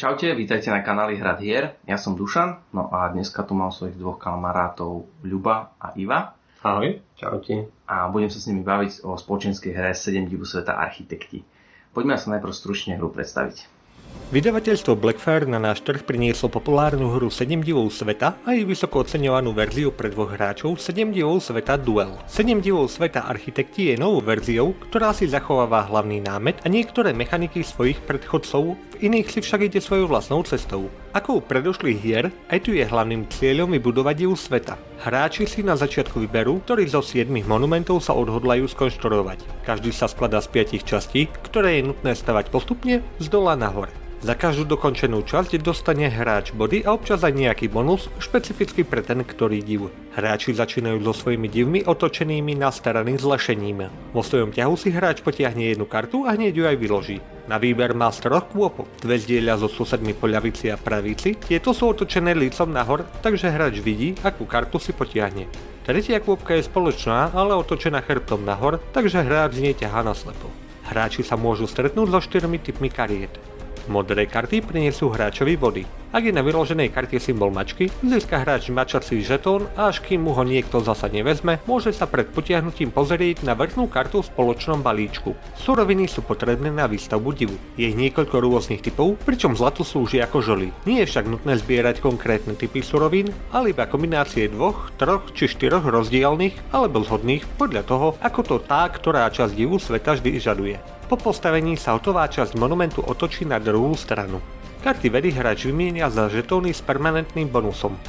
Čaute, vítajte na kanáli Hrad hier. Ja som Dušan, no a dneska tu mám svojich dvoch kamarátov Ľuba a Iva. Ahoj, čaute. A budem sa s nimi baviť o spoločenskej hre 7 divu sveta architekti. Poďme sa najprv stručne hru predstaviť. Vydavateľstvo Blackfire na náš trh prinieslo populárnu hru 7 divov sveta a jej vysoko oceňovanú verziu pre dvoch hráčov 7 divov sveta Duel. 7 divov sveta Architekti je novou verziou, ktorá si zachováva hlavný námet a niektoré mechaniky svojich predchodcov, v iných si však ide svojou vlastnou cestou. Ako u predošlých hier, aj tu je hlavným cieľom vybudovať divu sveta. Hráči si na začiatku vyberú, ktorý zo 7 monumentov sa odhodlajú skonštruovať. Každý sa skladá z 5 častí, ktoré je nutné stavať postupne z dola nahor. Za každú dokončenú časť dostane hráč body a občas aj nejaký bonus, špecificky pre ten, ktorý div. Hráči začínajú so svojimi divmi otočenými na staraný zlešením. Vo svojom ťahu si hráč potiahne jednu kartu a hneď ju aj vyloží. Na výber má z troch kôpok, dve zdieľa so susedmi po ľavici a pravici, tieto sú otočené lícom nahor, takže hráč vidí, akú kartu si potiahne. Tretia kôpka je spoločná, ale otočená chrbtom nahor, takže hráč z nej ťahá naslepo. Hráči sa môžu stretnúť so štyrmi typmi kariet. Modré karty prinesú hráčovi body. Ak je na vyloženej karte symbol mačky, získa hráč mačací žetón a až kým mu ho niekto zasa nevezme, môže sa pred potiahnutím pozrieť na vrchnú kartu v spoločnom balíčku. Suroviny sú potrebné na výstavbu divu. Je ich niekoľko rôznych typov, pričom zlato slúži ako žoli. Nie je však nutné zbierať konkrétne typy surovín, ale iba kombinácie dvoch, troch či štyroch rozdielných alebo zhodných podľa toho, ako to tá, ktorá časť divu sveta vždy žaduje. Po postavení sa hotová časť monumentu otočí na druhú stranu. Karty vedy hráč vymienia za žetóny s permanentným bonusom.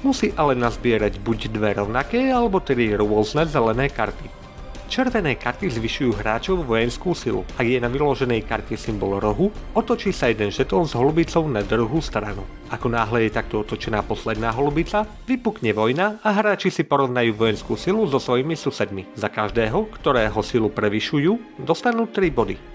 Musí ale nazbierať buď dve rovnaké alebo tri rôzne zelené karty. Červené karty zvyšujú hráčov vojenskú silu. Ak je na vyloženej karte symbol rohu, otočí sa jeden žetón s holubicou na druhú stranu. Ako náhle je takto otočená posledná holubica, vypukne vojna a hráči si porovnajú vojenskú silu so svojimi susedmi. Za každého, ktorého silu prevyšujú, dostanú 3 body.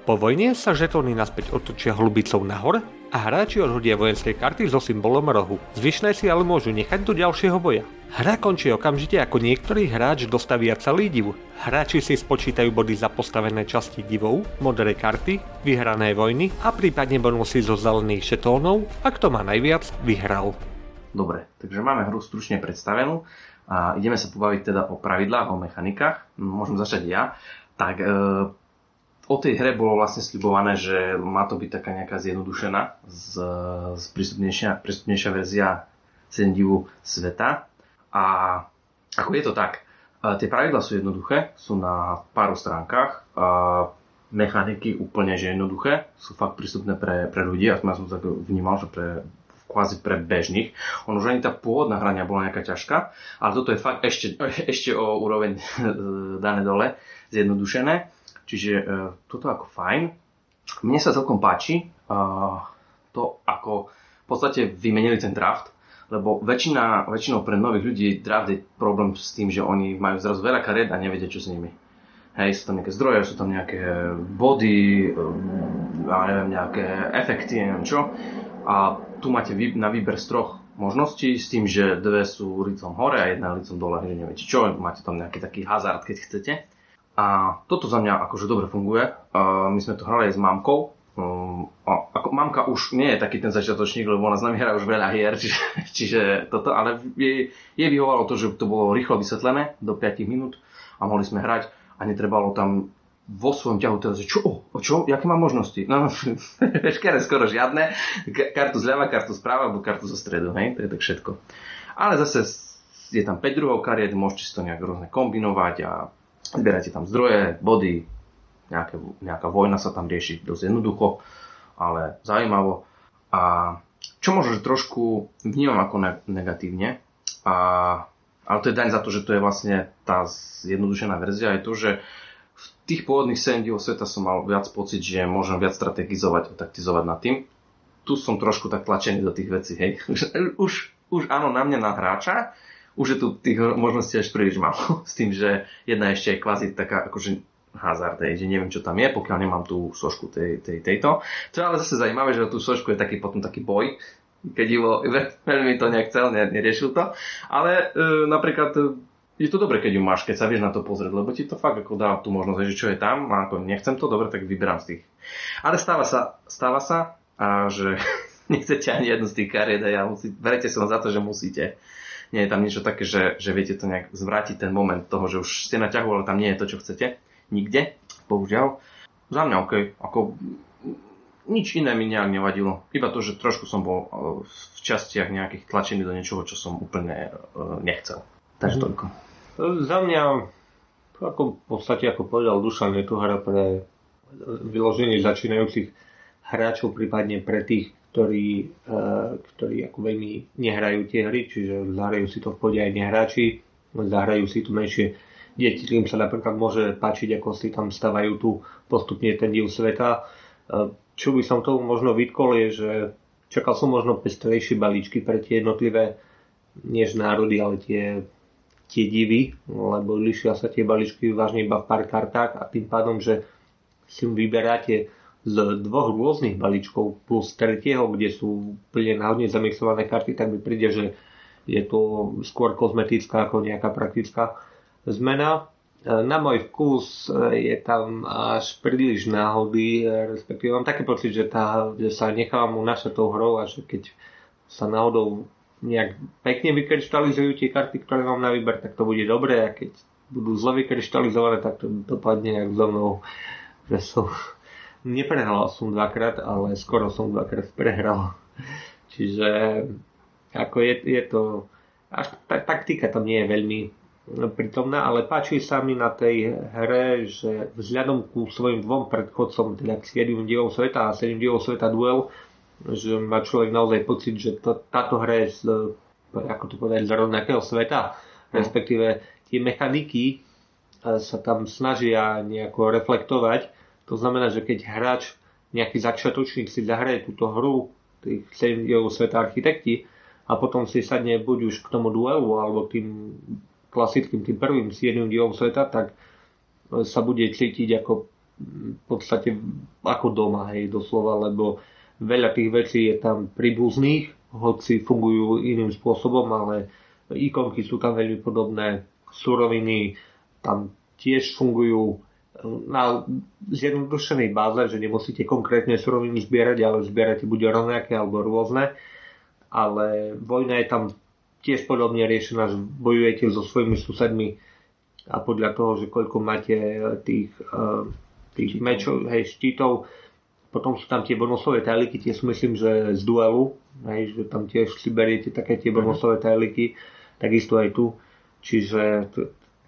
Po vojne sa žetóny naspäť otočia hlubicou nahor a hráči odhodia vojenské karty so symbolom rohu. Zvyšné si ale môžu nechať do ďalšieho boja. Hra končí okamžite ako niektorý hráč dostavia celý div. Hráči si spočítajú body za postavené časti divov, modré karty, vyhrané vojny a prípadne bonusy zo zelených šetónov a kto má najviac, vyhral. Dobre, takže máme hru stručne predstavenú a ideme sa pobaviť teda o pravidlách, o mechanikách. Môžem začať ja. Tak e, o tej hre bolo vlastne slibované, že má to byť taká nejaká zjednodušená, z, z prístupnejšia, prístupnejšia verzia 7 divu sveta. A ako je to tak, tie pravidla sú jednoduché, sú na pár stránkach, a mechaniky úplne že jednoduché, sú fakt prístupné pre, pre ľudí, aspoň ja som tak vnímal, že pre kvázi pre bežných. On už ani tá pôvodná hrania bola nejaká ťažká, ale toto je fakt ešte, ešte o úroveň dané dole, zjednodušené. Čiže uh, toto ako fajn. Mne sa celkom páči uh, to, ako v podstate vymenili ten draft, lebo väčšina, väčšinou pre nových ľudí draft je problém s tým, že oni majú zrazu veľa kariet a nevedia, čo s nimi. Hej, sú tam nejaké zdroje, sú tam nejaké body, ja neviem, nejaké efekty, neviem čo. A tu máte na výber z troch možností s tým, že dve sú licom hore a jedna licom dole, že neviete čo, máte tam nejaký taký hazard, keď chcete. A toto za mňa akože dobre funguje. My sme to hrali aj s mamkou. Um, a ako mamka už nie je taký ten začiatočník, lebo ona s nami hrá už veľa hier, čiže, čiže toto, ale jej, jej vyhovalo to, že to bolo rýchlo vysvetlené do 5 minút a mohli sme hrať a netrebalo tam vo svojom ťahu teda, že čo, o čo, aké mám možnosti? No, veškeré skoro žiadne, kartu zľava, kartu správa alebo kartu zo stredu, hej, to je tak všetko. Ale zase je tam 5 druhov kariet, môžete si to nejak rôzne kombinovať a Zbierajte tam zdroje, body, nejaké, nejaká vojna sa tam rieši dosť jednoducho, ale zaujímavo. A čo možno, že trošku vnímam ako ne- negatívne, a, ale to je daň za to, že to je vlastne tá zjednodušená verzia, je to, že v tých pôvodných 7 divov sveta som mal viac pocit, že môžem viac strategizovať a taktizovať nad tým. Tu som trošku tak tlačený do tých vecí, hej. Už, už áno, na mňa na hráča, už je tu tých možností až príliš málo. S tým, že jedna ešte je kvázi taká akože hazard, že neviem, čo tam je, pokiaľ nemám tú sošku tej, tej, tejto. To je ale zase zaujímavé, že tú sošku je taký potom taký boj, keď Ivo veľmi to nechcel, neriešil to. Ale e, napríklad e, je to dobre, keď ju máš, keď sa vieš na to pozrieť, lebo ti to fakt ako dá tú možnosť, že čo je tam, a ako nechcem to, dobre, tak vyberám z tých. Ale stáva sa, stáva sa, a že nechcete ani jednu z tých kariet a ja musí, verejte sa za to, že musíte. Nie je tam niečo také, že, že viete to nejak zvrátiť ten moment toho, že už ste na ťahu, ale tam nie je to, čo chcete. Nikde, bohužiaľ. Za mňa OK. Ako, nič iné mi nejak nevadilo. Iba to, že trošku som bol v častiach nejakých tlačený do niečoho, čo som úplne nechcel. Takže mm. toľko. Za mňa, ako v podstate, ako povedal Dušan, je to hra pre vyloženie začínajúcich hráčov, prípadne pre tých, ktorí, ktorí ako veľmi nehrajú tie hry, čiže zahrajú si to v pôde aj nehráči, zahrajú si to menšie deti, tým sa napríklad môže páčiť, ako si tam stavajú tu postupne ten div sveta. Čo by som tomu možno vytkol je, že čakal som možno pestrejšie balíčky pre tie jednotlivé, než národy, ale tie tie divy, lebo lišia sa tie balíčky vážne iba v pár kartách a tým pádom, že si vyberáte z dvoch rôznych balíčkov plus tretieho, kde sú plne náhodne zamixované karty, tak mi príde, že je to skôr kozmetická ako nejaká praktická zmena. Na môj vkus je tam až príliš náhody, respektíve mám taký pocit, že, tá, že sa nechávam unašať tou hrou a že keď sa náhodou nejak pekne vykryštalizujú tie karty, ktoré mám na výber, tak to bude dobré a keď budú zle vykryštalizované, tak to dopadne nejak so mnou, že som neprehral som dvakrát, ale skoro som dvakrát prehral. Čiže ako je, je to, až tá taktika tam nie je veľmi prítomná, ale páči sa mi na tej hre, že vzhľadom ku svojim dvom predchodcom, teda k 7 dielom sveta a 7 dielov sveta duel, že má človek naozaj pocit, že to, táto hra je z, ako to povedať, z rovnakého sveta, mm. respektíve tie mechaniky e, sa tam snažia nejako reflektovať. To znamená, že keď hráč, nejaký začiatočník si zahraje túto hru, tých 7 sveta architekti, a potom si sadne buď už k tomu duelu, alebo tým klasickým, tým prvým 7 dielom sveta, tak e, sa bude cítiť ako v podstate ako doma, hej, doslova, lebo Veľa tých vecí je tam príbuzných, hoci fungujú iným spôsobom, ale ikonky sú tam veľmi podobné, suroviny tam tiež fungujú na zjednodušenej báze, že nemusíte konkrétne suroviny zbierať, ale zbierate buď rovnaké alebo rôzne. Ale vojna je tam tiež podobne riešená, že bojujete so svojimi susedmi a podľa toho, že koľko máte tých, eh, tých mečov, hej, štítov, potom sú tam tie bonusové tajliky, tie sú myslím, že z duelu, hej, že tam tiež si beriete také tie mhm. bonusové tajliky, takisto aj tu. Čiže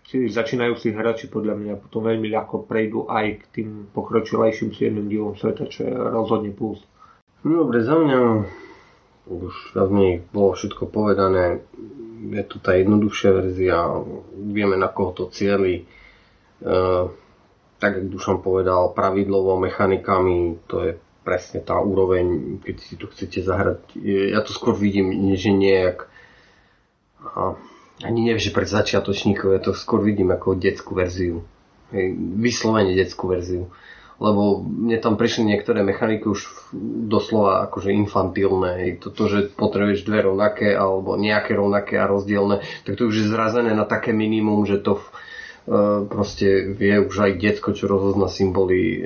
tí začínajúci hráči podľa mňa potom veľmi ľahko prejdú aj k tým pokročilejším 7 dielom sveta, čo je rozhodne plus. Dobre, za mňa už veľmi bolo všetko povedané. Je tu tá jednoduchšia verzia, vieme na koho to cieli. Uh, tak ako Dušan povedal, pravidlovo, mechanikami, to je presne tá úroveň, keď si to chcete zahrať. Ja to skôr vidím, že nejak ani neviem, že pre začiatočníkov, ja to skôr vidím ako detskú verziu. Vyslovene detskú verziu. Lebo mne tam prišli niektoré mechaniky už doslova akože infantilné. Toto, že potrebuješ dve rovnaké alebo nejaké rovnaké a rozdielne, tak to už je zrazené na také minimum, že to E, proste vie už aj detsko, čo rozozna symboly.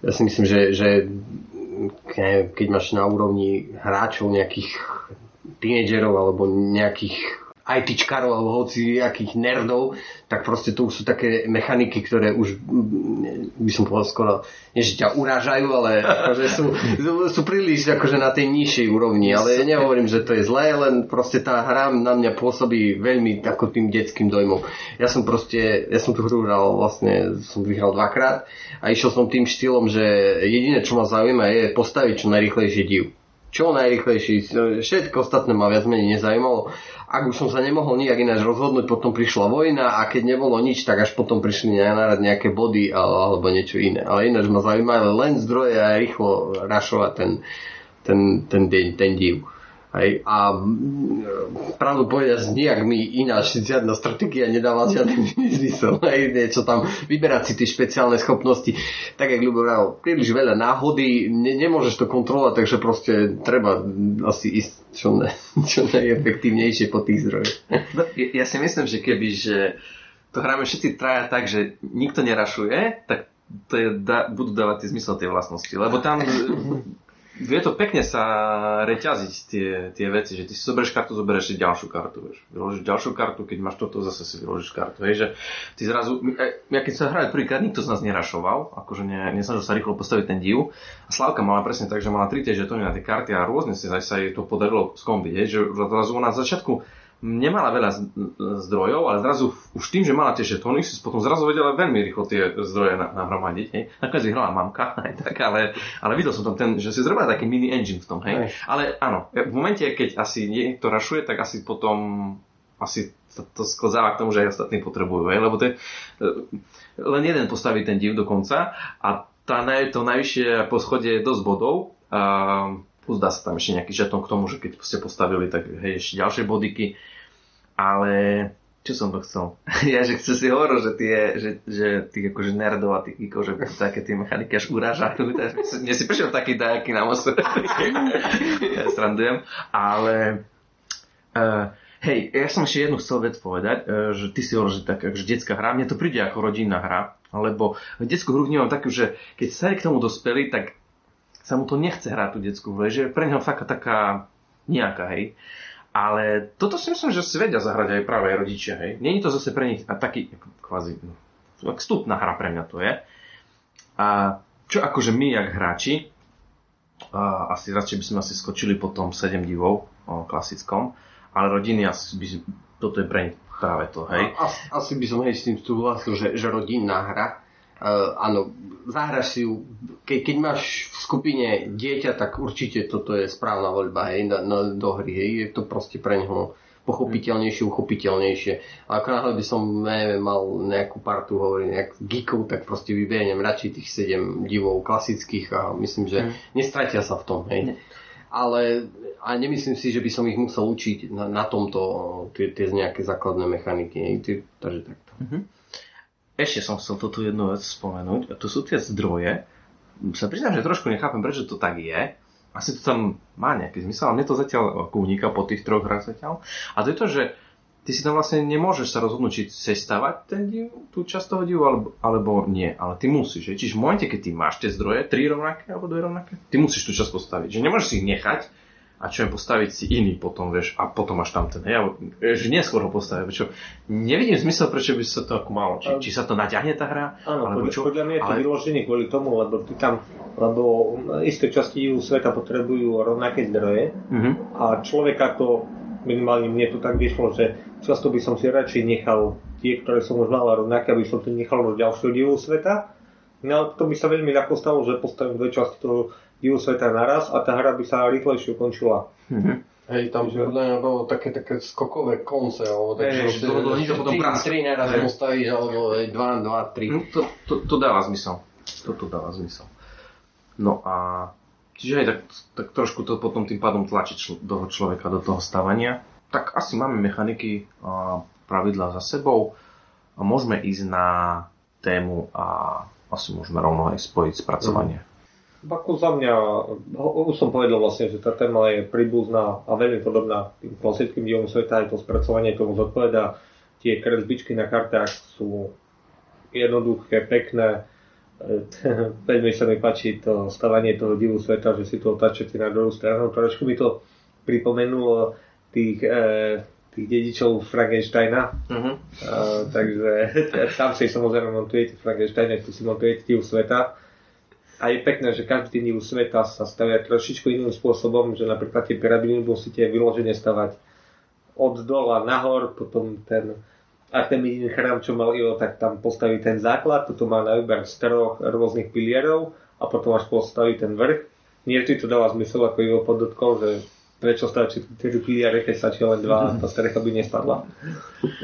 Ja si myslím, že, že keď máš na úrovni hráčov nejakých tínedžerov alebo nejakých ITčkarov alebo hoci nejakých nerdov, tak proste to už sú také mechaniky, ktoré už by som povedal skoro, nie že ťa urážajú, ale akože sú, sú príliš akože na tej nižšej úrovni, ale ja nehovorím, že to je zlé, len proste tá hra na mňa pôsobí veľmi ako tým detským dojmom. Ja som proste, ja som tu hru hral vlastne, som vyhral dvakrát a išiel som tým štýlom, že jediné, čo ma zaujíma je postaviť čo najrychlejšie div čo najrychlejší. Všetko ostatné ma viac menej nezaujímalo ak už som sa nemohol nijak ináč rozhodnúť, potom prišla vojna a keď nebolo nič, tak až potom prišli nárad nejaké body alebo niečo iné. Ale ináč ma zaujímali len zdroje a rýchlo rašovať ten, ten, ten, deň, ten div. Hej, a mm, pravdu povedať, nejak mi ináč žiadna stratégia nedáva žiadny zmysel. Hej, niečo tam, vyberať si tie špeciálne schopnosti. Tak, jak Ľubo vral, príliš veľa náhody, ne, nemôžeš to kontrolovať, takže proste treba asi ísť čo, ne, čo najefektívnejšie po tých zdrojoch. No, ja si myslím, že keby, že to hráme všetci traja tak, že nikto nerašuje, tak to je, da, budú dávať zmysel tie vlastnosti. Lebo tam vie to pekne sa reťaziť tie, tie veci, že ty si zoberieš kartu, zoberieš si ďalšiu kartu, vieš. Vyložíš ďalšiu kartu, keď máš toto, zase si vyložíš kartu, hej, že ty zrazu, e, ja keď sa hrali prvýkrát, nikto z nás nerašoval, akože ne, nesnažil sa rýchlo postaviť ten div. A Slavka mala presne tak, že mala tri tie žetóny na tie karty a rôzne si sa jej to podarilo skombiť, hej, že zrazu ona na začiatku nemala veľa zdrojov, ale zrazu už tým, že mala tie žetóny, si potom zrazu vedela veľmi rýchlo tie zdroje nahromadiť. Hej. Nakoniec vyhrala mamka, aj tak, ale, ale videl som tam ten, že si zrobila taký mini engine v tom. Hej. Ale áno, v momente, keď asi niekto rašuje, tak asi potom asi to, to sklzáva k tomu, že aj ostatní potrebujú. Hej. Lebo to je, len jeden postaví ten div dokonca a tá, to najvyššie poschodie je dosť bodov. A, plus dá sa tam ešte nejaký žeton k tomu, že keď ste postavili, tak hej, ešte ďalšie bodiky. Ale čo som to chcel? ja, že chce si hovoril, že tie, že, že tých akože nerdov a tých geekov, že také tie mechaniky až urážajú. Mne si prišiel taký dajaký na mostu. ja srandujem. Ale uh, hej, ja som ešte jednu chcel vec povedať, uh, že ty si hovoril, že tak, že detská hra, mne to príde ako rodinná hra, lebo detskú hru vnímam takú, že keď sa k tomu dospeli, tak sa mu to nechce hrať tú detskú hru, že pre neho taká, taká nejaká, hej. Ale toto si myslím, že si vedia zahrať aj práve aj rodičia, hej. Není to zase pre nich a taký kvázi no, vstupná hra pre mňa to je. A čo akože my, jak hráči, a asi radšej by sme asi skočili po tom 7 divov o klasickom, ale rodiny asi by, toto je pre nich práve to, hej. A, asi by som hej s tým súhlasil, že, že rodinná hra, áno, zahraš si ju, ke, keď máš v skupine dieťa, tak určite toto je správna voľba hej, na, na, do hry. Hej. Je to proste pre neho pochopiteľnejšie, uchopiteľnejšie. A ako náhle by som neviem, mal nejakú partu, hovorím, nejak geekov, tak proste vyberiem radšej tých 7 divov klasických a myslím, že hmm. nestratia sa v tom. Hej. Ale a nemyslím si, že by som ich musel učiť na, na tomto tie, tie nejaké základné mechaniky. Hej. Takže takto. Mm-hmm. Ešte som chcel toto jednu vec spomenúť. A to sú tie zdroje. Sa priznám, že trošku nechápem, prečo to tak je. Asi to tam má nejaký zmysel, ale mne to zatiaľ kúnika po tých troch hrách zatiaľ. A to je to, že ty si tam vlastne nemôžeš sa rozhodnúť, či chceš stavať ten div, tú časť toho divu, alebo, alebo nie. Ale ty musíš. Čiže v momente, keď ty máš tie zdroje, tri rovnaké alebo dve rovnaké, ty musíš tú časť postaviť. Že nemôžeš si ich nechať a čo je postaviť si iný potom, vieš, a potom máš tam ten, hej, že neskôr ho postaviť, prečo, nevidím zmysel, prečo by sa to ako malo, či, či sa to naťahne tá hra, Áno, alebo čo, podľa mňa je to ale... vyloženie kvôli tomu, lebo ty tam, lebo isté časti sveta potrebujú rovnaké zdroje uh-huh. a človeka to, minimálne mne to tak vyšlo, že často by som si radšej nechal tie, ktoré som už mal rovnaké, aby som to nechal do ďalšieho divu sveta, no to by sa veľmi ľahko stalo, že postavím dve časti toho divu sveta naraz a tá hra by sa rýchlejšie ukončila. Mm-hmm. Hej, tam že... podľa mňa bolo také, také skokové konce, alebo tak, že to bolo niečo potom 3 naraz postavíš, alebo 2, 2, 3. No, to, to, to dáva zmysel. Toto dáva zmysel. No a čiže aj tak, tak trošku to potom tým pádom tlačí čl- toho človeka do toho stavania. Tak asi máme mechaniky a pravidlá za sebou a môžeme ísť na tému a asi môžeme rovno aj spojiť spracovanie. Mm. Ako za mňa, už som povedal vlastne, že tá téma je príbuzná a veľmi podobná tým klasickým dielom sveta, aj to spracovanie tomu zodpoveda. Tie kresbičky na kartách sú jednoduché, pekné. veľmi sa mi páči to stavanie toho divu sveta, že si to otáčete na druhú stranu. Trošku mi to pripomenulo tých, e, tých dedičov Frankensteina. Uh-huh. E, takže tam si samozrejme montujete Frankensteina, tu si montujete divu sveta a je pekné, že každý div sveta sa stavia trošičku iným spôsobom, že napríklad tie pyramídy musíte vyložene stavať od dola nahor, potom ten Artemidin chrám, čo mal Io, tak tam postaví ten základ, toto má na výber z troch rôznych pilierov a potom až postaví ten vrch. Nie vždy to dáva zmysel, ako Io podotkol, že prečo stačí 4 piliare, keď stačí len dva, tá strecha by nespadla.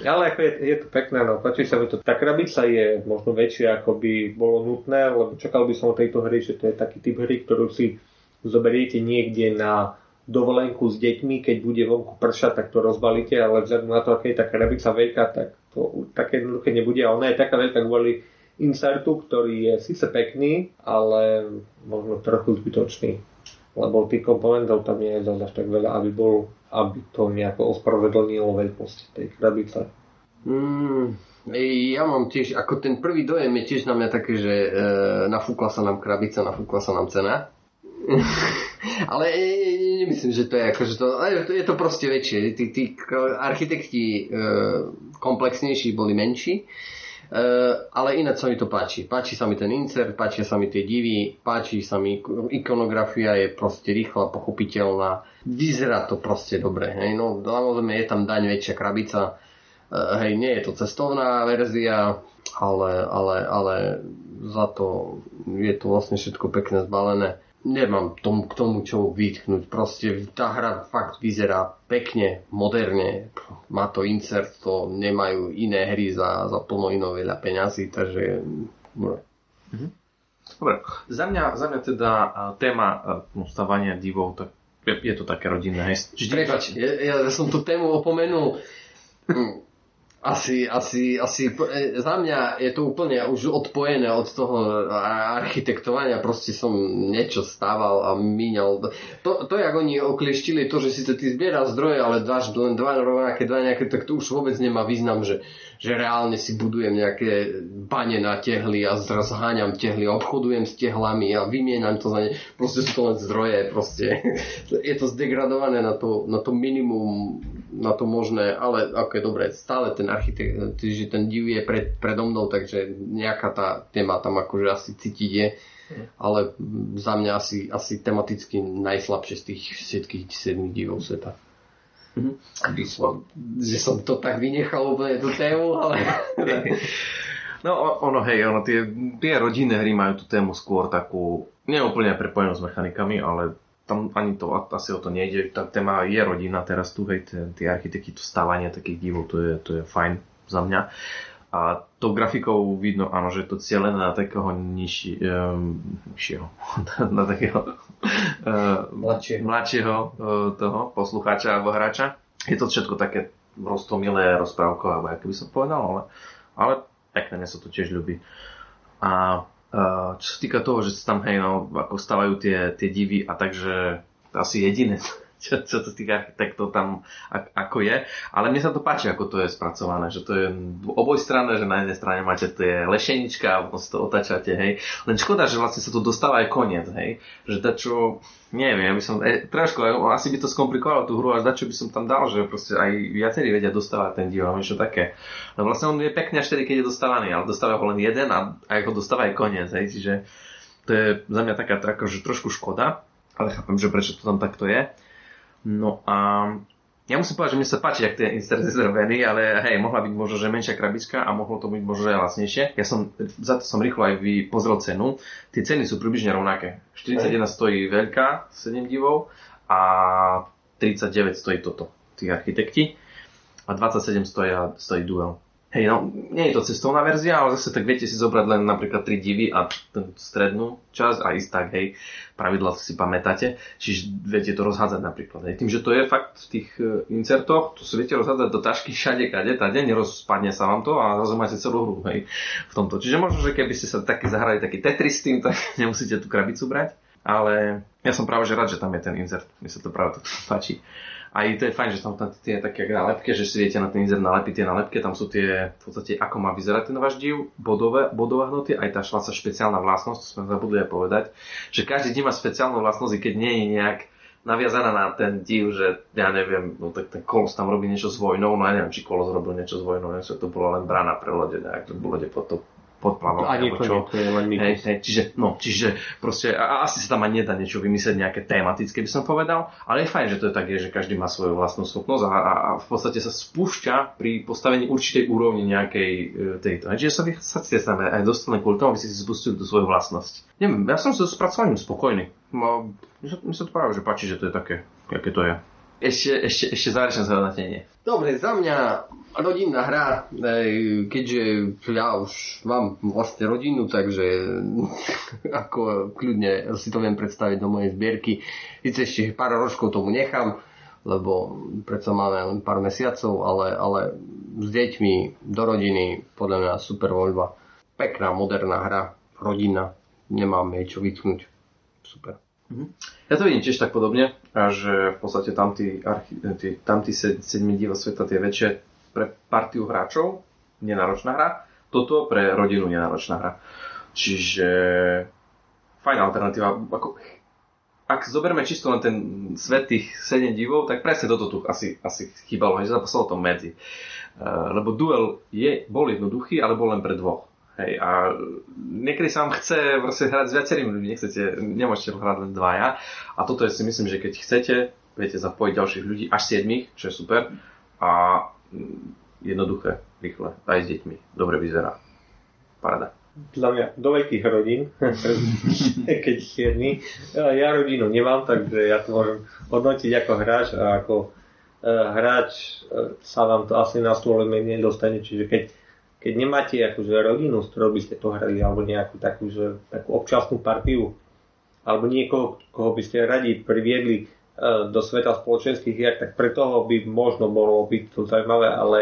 Ale ako je, je to pekné, no páči sa mi to. Tá krabica je možno väčšia, ako by bolo nutné, lebo čakal by som o tejto hry, že to je taký typ hry, ktorú si zoberiete niekde na dovolenku s deťmi, keď bude vonku pršať, tak to rozbalíte, ale vzhľadom na to, aké je tá krabica veľká, tak to také jednoduché nebude. A ona je taká veľká kvôli insertu, ktorý je síce pekný, ale možno trochu zbytočný. Lebo tých komponentov tam nie je zase až tak veľa, aby bol, aby to nejako ospravedlnilo veľkosť tej krabice. Mm, ja mám tiež, ako ten prvý dojem je tiež na mňa také, že e, nafúkla sa nám krabica, nafúkla sa nám cena. ale e, nemyslím, že to je ako, že to, je to proste väčšie. Tí, tí architekti e, komplexnejší boli menší Uh, ale ináč sa mi to páči. Páči sa mi ten insert, páčia sa mi tie divy, páči sa mi ikonografia, je proste rýchla, pochopiteľná. Vyzerá to proste dobre. Hej. No, samozrejme je tam daň väčšia krabica. Uh, hej, nie je to cestovná verzia, ale, ale, ale za to je to vlastne všetko pekne zbalené nemám tom, k tomu čo vytknúť. Proste tá hra fakt vyzerá pekne, moderne. Má to insert, to nemajú iné hry za, za plno ino veľa peňazí, takže... Mhm. Dobre, za mňa, za mňa teda téma no, divov, tak je, je to také rodinné. Prepač, ja, ja som tú tému opomenul. Asi, asi, asi e, za mňa je to úplne už odpojené od toho architektovania, proste som niečo stával a míňal. To, to jak oni oklieštili to, že to ty zbiera zdroje, ale dáš len dva rovnaké, dva nejaké, tak to už vôbec nemá význam, že, že reálne si budujem nejaké bane na tehly a zraz háňam tehly, obchodujem s tehlami a vymienam to za ne. Proste sú to len zdroje, proste. Je to zdegradované na to, na to minimum, na to možné, ale ako je dobré, stále ten architekt, že ten div je pred, predo mnou, takže nejaká tá téma tam akože asi cítiť je. Ale za mňa asi, asi tematicky najslabšie z tých všetkých sedmých divov sveta. Mm-hmm. Som, že som to tak vynechal úplne tú tému, ale... No ono, hej, ono, tie, tie rodinné hry majú tú tému skôr takú, neúplne prepojenú s mechanikami, ale tam ani to, asi o to nejde. Tá téma je rodina teraz tu, hej, tie architekti, to stávanie takých divov, to je, to je fajn za mňa. A tou grafikou vidno, áno, že je to cieľené na takého nižší, um, nižšieho, na takého uh, mladšieho, mladšieho uh, toho poslucháča alebo hráča. Je to všetko také roztomilé, rozprávkové, alebo ako by som povedal, ale, ale pekné, mne sa to tiež ľubí. A čo sa týka toho, že sa tam, hej, no, ako stávajú tie, tie divy a takže asi jediné, čo, čo to tých architektov tam ako je. Ale mne sa to páči, ako to je spracované, že to je oboj strane, že na jednej strane máte tie lešenička a potom si to otačate, hej. Len škoda, že vlastne sa to dostáva aj koniec, hej. Že čo, neviem, ja by som, e, trošku, asi by to skomplikovalo tú hru, až čo by som tam dal, že proste aj viacerí vedia dostávať ten diel, niečo také. No vlastne on je pekný až tedy, keď je dostávaný, ale dostáva ho len jeden a aj ho dostáva aj koniec, hej. Čiže to je za mňa taká, taká že trošku škoda, ale chápem, že prečo to tam takto je. No a ja musím povedať, že mne sa páči, ak tie inserty zrobený, ale hej, mohla byť možno, že menšia krabička a mohlo to byť možno, že lacnejšie. Ja som, za to som rýchlo aj vy pozrel cenu. Tie ceny sú približne rovnaké. 41 stojí veľká, 7 divov a 39 stojí toto, tí architekti a 27 stojí, stojí duel. Hej, no, nie je to cestovná verzia, ale zase tak viete si zobrať len napríklad tri divy a ten strednú časť a ísť tak, hej, pravidla si pamätáte, čiže viete to rozhádzať napríklad. Hej. Tým, že to je fakt v tých e, insertoch, to si viete rozhádzať do tašky všade, kade, tade, nerozpadne sa vám to a zrazu celú hru, hej, v tomto. Čiže možno, že keby ste sa taký zahrali taký Tetris tým, tak nemusíte tú krabicu brať, ale ja som práve že rád, že tam je ten insert, mi sa to práve tak páči. Aj to je fajn, že tam, tam tie také nálepky, že si viete na ten inzert nalepiť tie nálepky, tam sú tie, v podstate, ako má vyzerať ten váš div, bodové, bodové hnoty, aj tá šlaca špeciálna vlastnosť, to sme zabudli aj povedať, že každý div má špeciálnu vlastnosť, keď nie je nejak naviazaná na ten div, že ja neviem, no tak ten kolos tam robí niečo s vojnou, no ja neviem, či kolos robil niečo s vojnou, neviem, to bolo len brána pre lode, nejak to lode pod to pod plavom. Ani to čo. Nie, to je len hej, hej, čiže, no, čiže proste, a, asi sa tam ani nedá niečo vymyslieť nejaké tematické, by som povedal, ale je fajn, že to je tak, že každý má svoju vlastnú schopnosť a, a, a v podstate sa spúšťa pri postavení určitej úrovni nejakej e, tejto. Čiže sa vy sa tam aj dostane kvôli tomu, aby si si spustili tú svoju vlastnosť. Neviem, ja som sa s spracovaním spokojný. No, mi sa to práve, že páči, že to je také, aké to je. Ešte, ešte, ešte záverečné zhodnotenie. Dobre, za mňa rodinná hra, ej, keďže ja už mám vlastne rodinu, takže ako kľudne si to viem predstaviť do mojej zbierky. Sice ešte pár rožkov tomu nechám, lebo predsa máme len pár mesiacov, ale, ale s deťmi do rodiny podľa mňa super voľba. Pekná, moderná hra, rodina, nemám jej čo vytknúť. Super. Ja to vidím tiež tak podobne, že v podstate tam tí, archi- tí, tam sedmi diva sveta tie väčšie pre partiu hráčov, nenáročná hra, toto pre rodinu nenáročná hra. Čiže fajn alternatíva. Ako, ak zoberme čisto len ten svet tých 7 divov, tak presne toto tu asi, asi chýbalo, že zapasalo to medzi. Uh, lebo duel je, bol jednoduchý, ale bol len pre dvoch. Hej, a niekedy sa vám chce proste hrať s viacerými ľuďmi, nechcete, nemôžete hrať len dvaja. A toto je si myslím, že keď chcete, viete zapojiť ďalších ľudí, až siedmých, čo je super. A jednoduché, rýchle, aj s deťmi. Dobre vyzerá. Parada. Za mňa do veľkých rodín, keď siedmi. Ja rodinu nemám, takže ja to môžem hodnotiť ako hráč a ako uh, hráč uh, sa vám to asi na stôle nedostane, čiže keď keď nemáte akože rodinu, s ktorou by ste to hrali, alebo nejakú takú, že, takú občasnú partiu, alebo niekoho, koho by ste radi priviedli uh, do sveta spoločenských hier, tak pre toho by možno bolo byť to zaujímavé, ale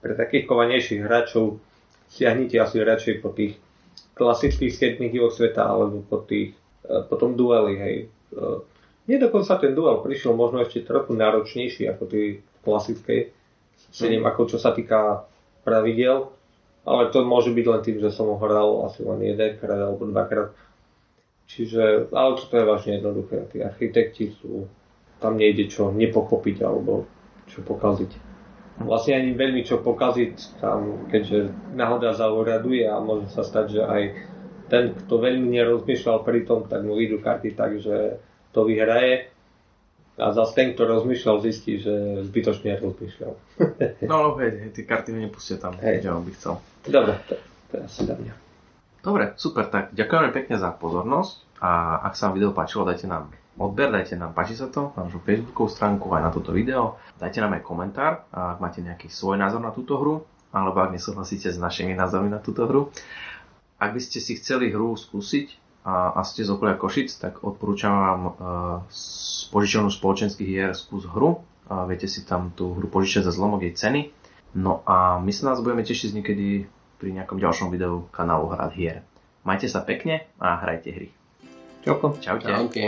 pre takých kovanejších hráčov siahnite asi radšej po tých klasických sketných divoch sveta, alebo po tých, uh, po tom dueli, hej. Uh, nie dokonca ten duel prišiel možno ešte trochu náročnejší ako tí klasickej 7, mm. ako čo sa týka pravidel, ale to môže byť len tým, že som ho hral asi len jedenkrát alebo dvakrát. Čiže, ale toto je vážne jednoduché. Tí architekti sú, tam nejde čo nepochopiť alebo čo pokaziť. Vlastne ani veľmi čo pokaziť tam, keďže náhoda zauraduje a môže sa stať, že aj ten, kto veľmi nerozmýšľal pri tom, tak mu vyjdú karty tak, že to vyhraje a zase ten, kto rozmýšľal, zistí, že zbytočne rozmýšľal. no, hej, tie karty nepustia tam, hej. kde on by chcel. Dobre, to, to je asi za mňa. Dobre, super, tak ďakujeme pekne za pozornosť a ak sa vám video páčilo, dajte nám odber, dajte nám, páči sa to, na našu facebookovú stránku aj na toto video, dajte nám aj komentár, ak máte nejaký svoj názor na túto hru, alebo ak nesúhlasíte s našimi názormi na túto hru. Ak by ste si chceli hru skúsiť, a, a ste z okolia Košic, tak odporúčam vám uh, požičovnú spoločenských hier skús hru. Uh, viete si tam tú hru požičať za zlomok jej ceny. No a my sa nás budeme tešiť niekedy pri nejakom ďalšom videu kanálu Hrad hier. Majte sa pekne a hrajte hry. Čauko. Čaute. Čauke.